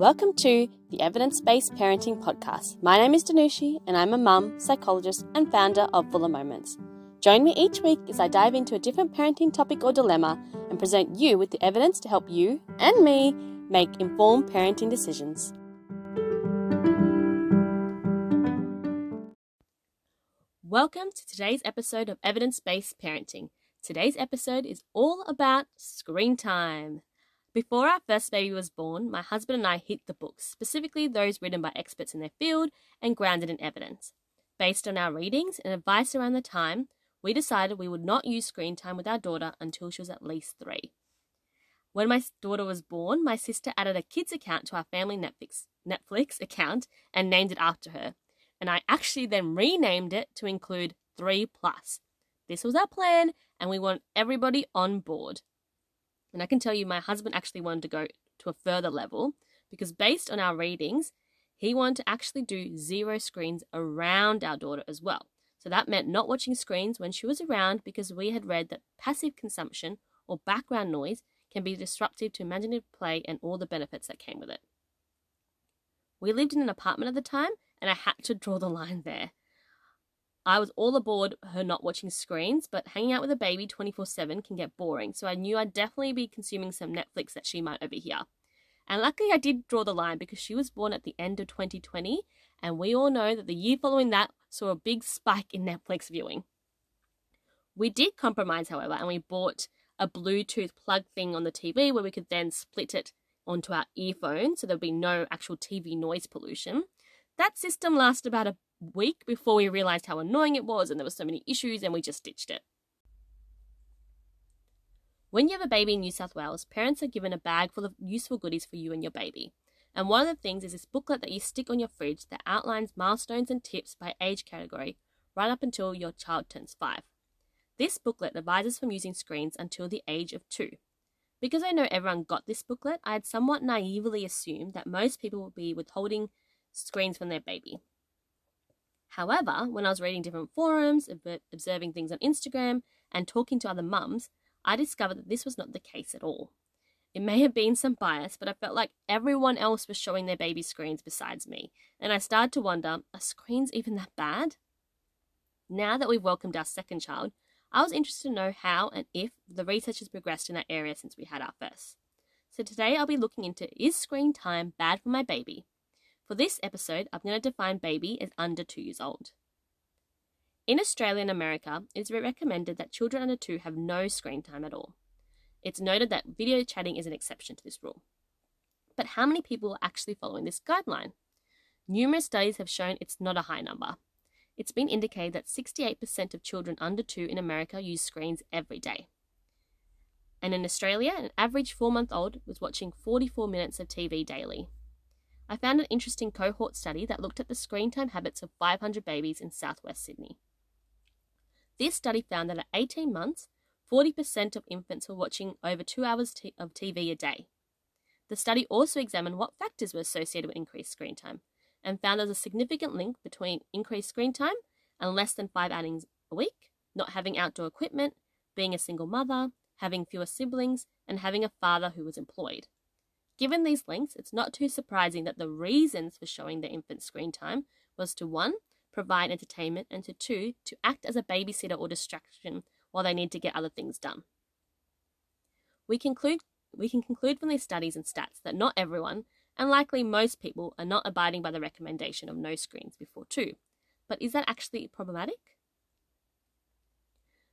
Welcome to the Evidence Based Parenting Podcast. My name is Danushi, and I'm a mum, psychologist, and founder of Fuller Moments. Join me each week as I dive into a different parenting topic or dilemma and present you with the evidence to help you and me make informed parenting decisions. Welcome to today's episode of Evidence Based Parenting. Today's episode is all about screen time. Before our first baby was born, my husband and I hit the books, specifically those written by experts in their field and grounded in evidence. Based on our readings and advice around the time, we decided we would not use screen time with our daughter until she was at least three. When my daughter was born, my sister added a kids account to our family Netflix Netflix account and named it after her. And I actually then renamed it to include 3 plus. This was our plan and we want everybody on board. And I can tell you, my husband actually wanted to go to a further level because, based on our readings, he wanted to actually do zero screens around our daughter as well. So that meant not watching screens when she was around because we had read that passive consumption or background noise can be disruptive to imaginative play and all the benefits that came with it. We lived in an apartment at the time and I had to draw the line there. I was all aboard her not watching screens, but hanging out with a baby 24 7 can get boring, so I knew I'd definitely be consuming some Netflix that she might overhear. And luckily, I did draw the line because she was born at the end of 2020, and we all know that the year following that saw a big spike in Netflix viewing. We did compromise, however, and we bought a Bluetooth plug thing on the TV where we could then split it onto our earphones so there'd be no actual TV noise pollution. That system lasted about a week before we realized how annoying it was and there were so many issues and we just ditched it. When you have a baby in New South Wales, parents are given a bag full of useful goodies for you and your baby. And one of the things is this booklet that you stick on your fridge that outlines milestones and tips by age category right up until your child turns five. This booklet advises from using screens until the age of two. Because I know everyone got this booklet, I had somewhat naively assumed that most people would be withholding screens from their baby. However, when I was reading different forums, observing things on Instagram, and talking to other mums, I discovered that this was not the case at all. It may have been some bias, but I felt like everyone else was showing their baby screens besides me, and I started to wonder are screens even that bad? Now that we've welcomed our second child, I was interested to know how and if the research has progressed in that area since we had our first. So today I'll be looking into is screen time bad for my baby? For this episode, I'm going to define baby as under two years old. In Australia and America, it is recommended that children under two have no screen time at all. It's noted that video chatting is an exception to this rule. But how many people are actually following this guideline? Numerous studies have shown it's not a high number. It's been indicated that 68% of children under two in America use screens every day. And in Australia, an average four month old was watching 44 minutes of TV daily. I found an interesting cohort study that looked at the screen time habits of 500 babies in southwest Sydney. This study found that at 18 months, 40% of infants were watching over two hours t- of TV a day. The study also examined what factors were associated with increased screen time and found there's a significant link between increased screen time and less than five outings a week, not having outdoor equipment, being a single mother, having fewer siblings, and having a father who was employed. Given these links, it's not too surprising that the reasons for showing the infant screen time was to one, provide entertainment, and to two, to act as a babysitter or distraction while they need to get other things done. We conclude we can conclude from these studies and stats that not everyone, and likely most people, are not abiding by the recommendation of no screens before two. But is that actually problematic?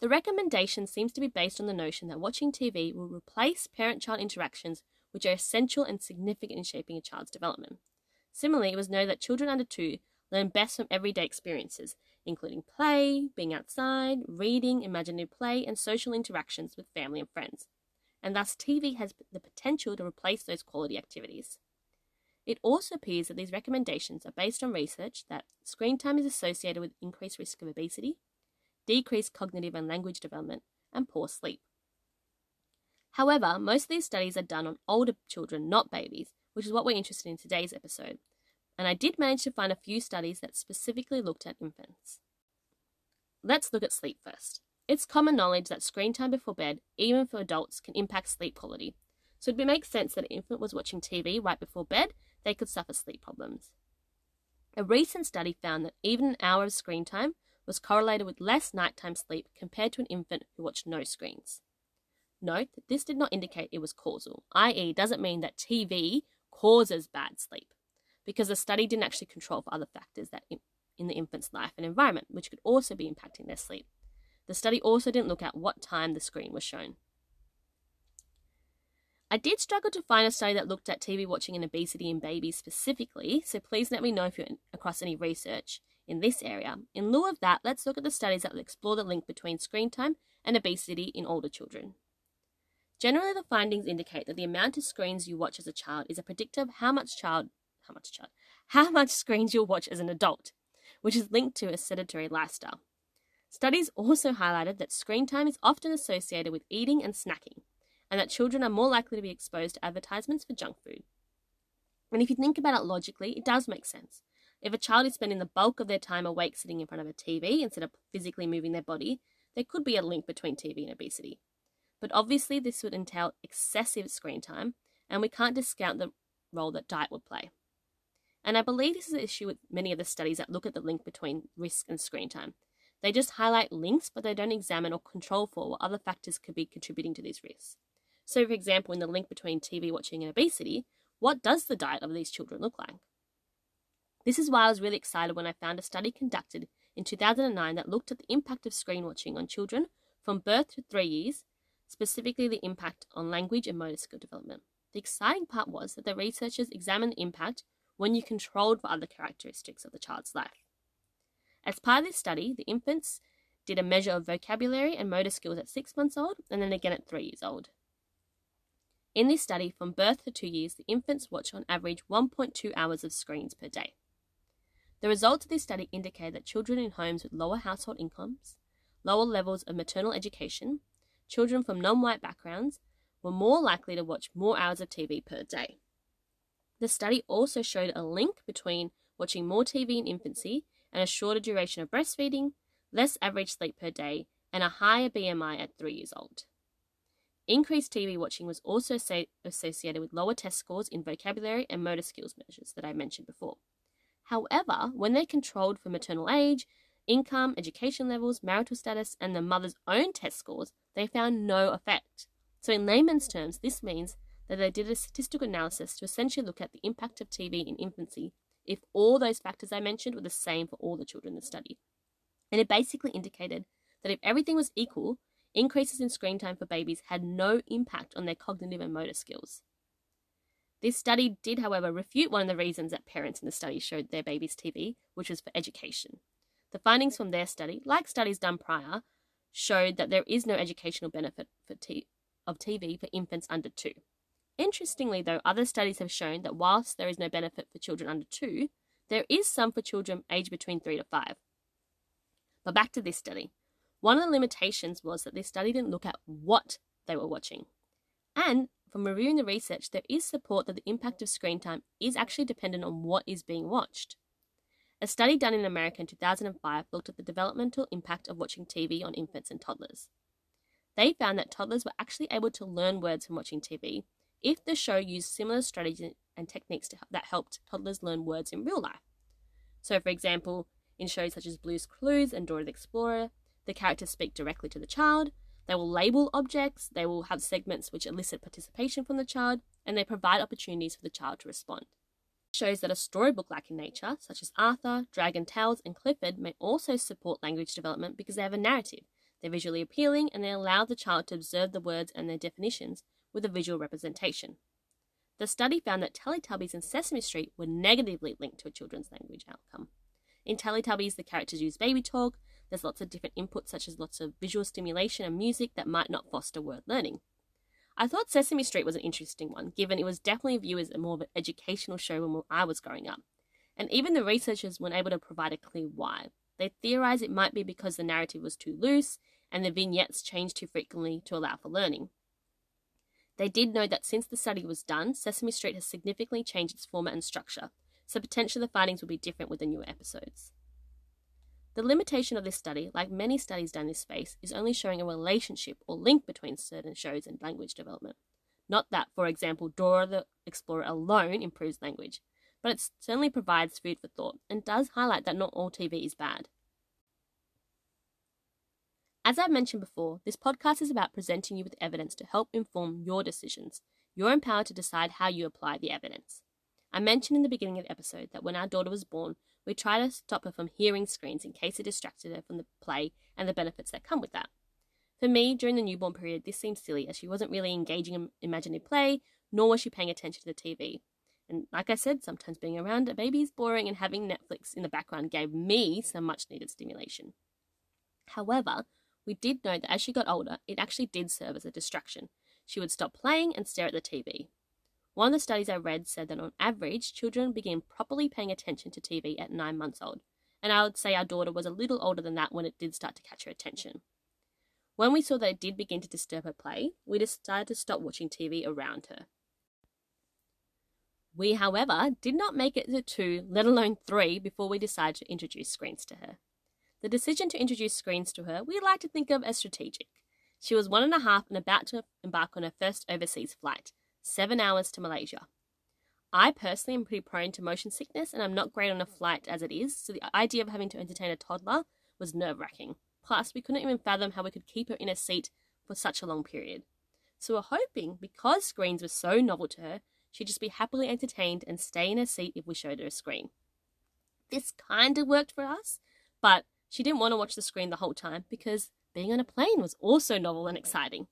The recommendation seems to be based on the notion that watching TV will replace parent child interactions which are essential and significant in shaping a child's development. Similarly, it was noted that children under two learn best from everyday experiences, including play, being outside, reading, imaginative play, and social interactions with family and friends. And thus, TV has the potential to replace those quality activities. It also appears that these recommendations are based on research that screen time is associated with increased risk of obesity, decreased cognitive and language development, and poor sleep. However, most of these studies are done on older children, not babies, which is what we're interested in today's episode. And I did manage to find a few studies that specifically looked at infants. Let's look at sleep first. It's common knowledge that screen time before bed, even for adults, can impact sleep quality. So it makes sense that an infant was watching TV right before bed they could suffer sleep problems. A recent study found that even an hour of screen time was correlated with less nighttime sleep compared to an infant who watched no screens. Note that this did not indicate it was causal, i.e., doesn't mean that TV causes bad sleep, because the study didn't actually control for other factors that in the infant's life and environment, which could also be impacting their sleep. The study also didn't look at what time the screen was shown. I did struggle to find a study that looked at TV watching and obesity in babies specifically, so please let me know if you're across any research in this area. In lieu of that, let's look at the studies that will explore the link between screen time and obesity in older children. Generally, the findings indicate that the amount of screens you watch as a child is a predictor of how much child, how much child, how much screens you'll watch as an adult, which is linked to a sedentary lifestyle. Studies also highlighted that screen time is often associated with eating and snacking, and that children are more likely to be exposed to advertisements for junk food. And if you think about it logically, it does make sense. If a child is spending the bulk of their time awake sitting in front of a TV instead of physically moving their body, there could be a link between TV and obesity. But obviously, this would entail excessive screen time, and we can't discount the role that diet would play. And I believe this is an issue with many of the studies that look at the link between risk and screen time. They just highlight links, but they don't examine or control for what other factors could be contributing to these risks. So, for example, in the link between TV watching and obesity, what does the diet of these children look like? This is why I was really excited when I found a study conducted in 2009 that looked at the impact of screen watching on children from birth to three years, specifically the impact on language and motor skill development. The exciting part was that the researchers examined the impact when you controlled for other characteristics of the child's life. As part of this study, the infants did a measure of vocabulary and motor skills at six months old and then again at three years old. In this study, from birth to two years, the infants watch on average 1.2 hours of screens per day. The results of this study indicate that children in homes with lower household incomes, lower levels of maternal education, children from non white backgrounds were more likely to watch more hours of TV per day. The study also showed a link between watching more TV in infancy and a shorter duration of breastfeeding, less average sleep per day, and a higher BMI at three years old. Increased TV watching was also associated with lower test scores in vocabulary and motor skills measures that I mentioned before. However, when they controlled for maternal age, income, education levels, marital status, and the mother's own test scores, they found no effect. So, in layman's terms, this means that they did a statistical analysis to essentially look at the impact of TV in infancy if all those factors I mentioned were the same for all the children the study. And it basically indicated that if everything was equal, increases in screen time for babies had no impact on their cognitive and motor skills. This study did, however, refute one of the reasons that parents in the study showed their babies TV, which was for education. The findings from their study, like studies done prior, showed that there is no educational benefit t- of TV for infants under two. Interestingly, though, other studies have shown that whilst there is no benefit for children under two, there is some for children aged between three to five. But back to this study. One of the limitations was that this study didn't look at what they were watching. And from reviewing the research, there is support that the impact of screen time is actually dependent on what is being watched. A study done in America in 2005 looked at the developmental impact of watching TV on infants and toddlers. They found that toddlers were actually able to learn words from watching TV, if the show used similar strategies and techniques that helped toddlers learn words in real life. So, for example, in shows such as Blue's Clues and Dora the Explorer, the characters speak directly to the child, they will label objects, they will have segments which elicit participation from the child, and they provide opportunities for the child to respond. Shows that a storybook like in nature, such as Arthur, Dragon Tales, and Clifford, may also support language development because they have a narrative. They're visually appealing and they allow the child to observe the words and their definitions with a visual representation. The study found that Teletubbies and Sesame Street were negatively linked to a children's language outcome. In Teletubbies, the characters use baby talk, there's lots of different inputs, such as lots of visual stimulation and music that might not foster word learning. I thought Sesame Street was an interesting one, given it was definitely viewed as more of an educational show when I was growing up. And even the researchers weren't able to provide a clear why. They theorized it might be because the narrative was too loose and the vignettes changed too frequently to allow for learning. They did note that since the study was done, Sesame Street has significantly changed its format and structure, so potentially the findings will be different with the newer episodes. The limitation of this study, like many studies done in this space, is only showing a relationship or link between certain shows and language development. Not that, for example, Dora the Explorer alone improves language, but it certainly provides food for thought and does highlight that not all TV is bad. As I've mentioned before, this podcast is about presenting you with evidence to help inform your decisions. You're empowered to decide how you apply the evidence. I mentioned in the beginning of the episode that when our daughter was born, we tried to stop her from hearing screens in case it distracted her from the play and the benefits that come with that. For me, during the newborn period, this seemed silly as she wasn't really engaging in imaginative play, nor was she paying attention to the TV. And like I said, sometimes being around a baby is boring, and having Netflix in the background gave me some much needed stimulation. However, we did know that as she got older, it actually did serve as a distraction. She would stop playing and stare at the TV. One of the studies I read said that on average, children begin properly paying attention to TV at nine months old, and I would say our daughter was a little older than that when it did start to catch her attention. When we saw that it did begin to disturb her play, we decided to stop watching TV around her. We, however, did not make it to two, let alone three, before we decided to introduce screens to her. The decision to introduce screens to her we like to think of as strategic. She was one and a half and about to embark on her first overseas flight, seven hours to Malaysia. I personally am pretty prone to motion sickness and I'm not great on a flight as it is, so the idea of having to entertain a toddler was nerve wracking. Plus, we couldn't even fathom how we could keep her in a seat for such a long period. So we're hoping, because screens were so novel to her, she'd just be happily entertained and stay in her seat if we showed her a screen. This kind of worked for us, but she didn't want to watch the screen the whole time because being on a plane was also novel and exciting.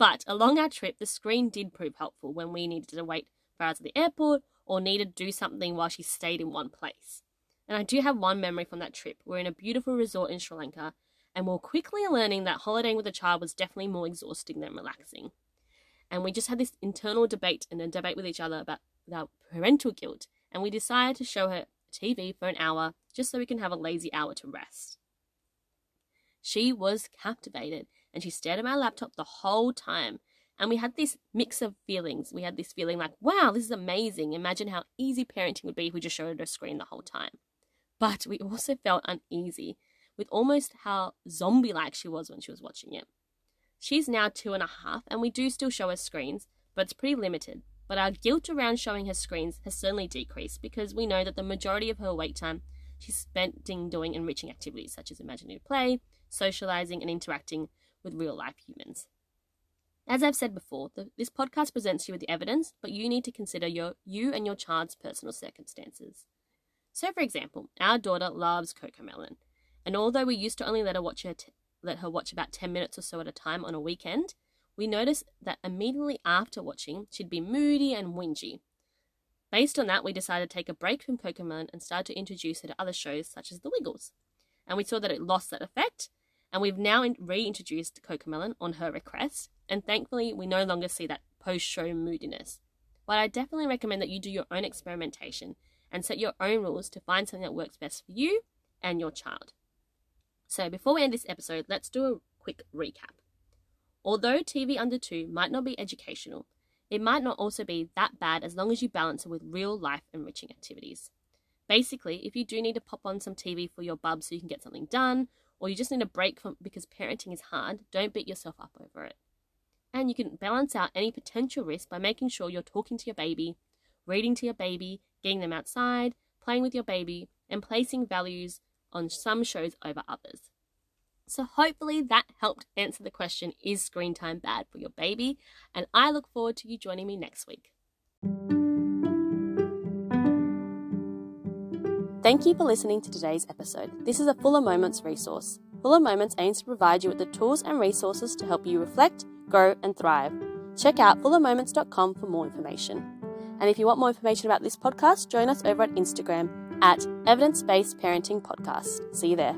But along our trip, the screen did prove helpful when we needed to wait for hours at the airport or needed to do something while she stayed in one place. And I do have one memory from that trip. We're in a beautiful resort in Sri Lanka, and we're quickly learning that holidaying with a child was definitely more exhausting than relaxing. And we just had this internal debate and a debate with each other about, our parental guilt, and we decided to show her TV for an hour just so we can have a lazy hour to rest. She was captivated and she stared at my laptop the whole time. And we had this mix of feelings. We had this feeling like, wow, this is amazing. Imagine how easy parenting would be if we just showed her a screen the whole time. But we also felt uneasy with almost how zombie like she was when she was watching it. She's now two and a half, and we do still show her screens, but it's pretty limited. But our guilt around showing her screens has certainly decreased because we know that the majority of her wait time she's spending doing enriching activities such as imaginative play, socializing, and interacting with real life humans. As I've said before, the, this podcast presents you with the evidence, but you need to consider your you and your child's personal circumstances. So, for example, our daughter loves Cocomelon, and although we used to only let her watch her t- let her watch about ten minutes or so at a time on a weekend, we noticed that immediately after watching, she'd be moody and whingy. Based on that, we decided to take a break from Cocomelon and started to introduce her to other shows such as The Wiggles. And we saw that it lost that effect, and we've now reintroduced Cocomelon on her request, and thankfully we no longer see that post-show moodiness. But I definitely recommend that you do your own experimentation and set your own rules to find something that works best for you and your child. So before we end this episode, let's do a quick recap. Although TV under 2 might not be educational, it might not also be that bad as long as you balance it with real life enriching activities. Basically, if you do need to pop on some TV for your bub so you can get something done, or you just need a break from because parenting is hard, don't beat yourself up over it. And you can balance out any potential risk by making sure you're talking to your baby, reading to your baby, getting them outside, playing with your baby, and placing values on some shows over others. So, hopefully, that helped answer the question Is screen time bad for your baby? And I look forward to you joining me next week. Thank you for listening to today's episode. This is a Fuller Moments resource. Fuller Moments aims to provide you with the tools and resources to help you reflect, grow, and thrive. Check out fullermoments.com for more information. And if you want more information about this podcast, join us over at Instagram at Evidence Based Parenting Podcast. See you there.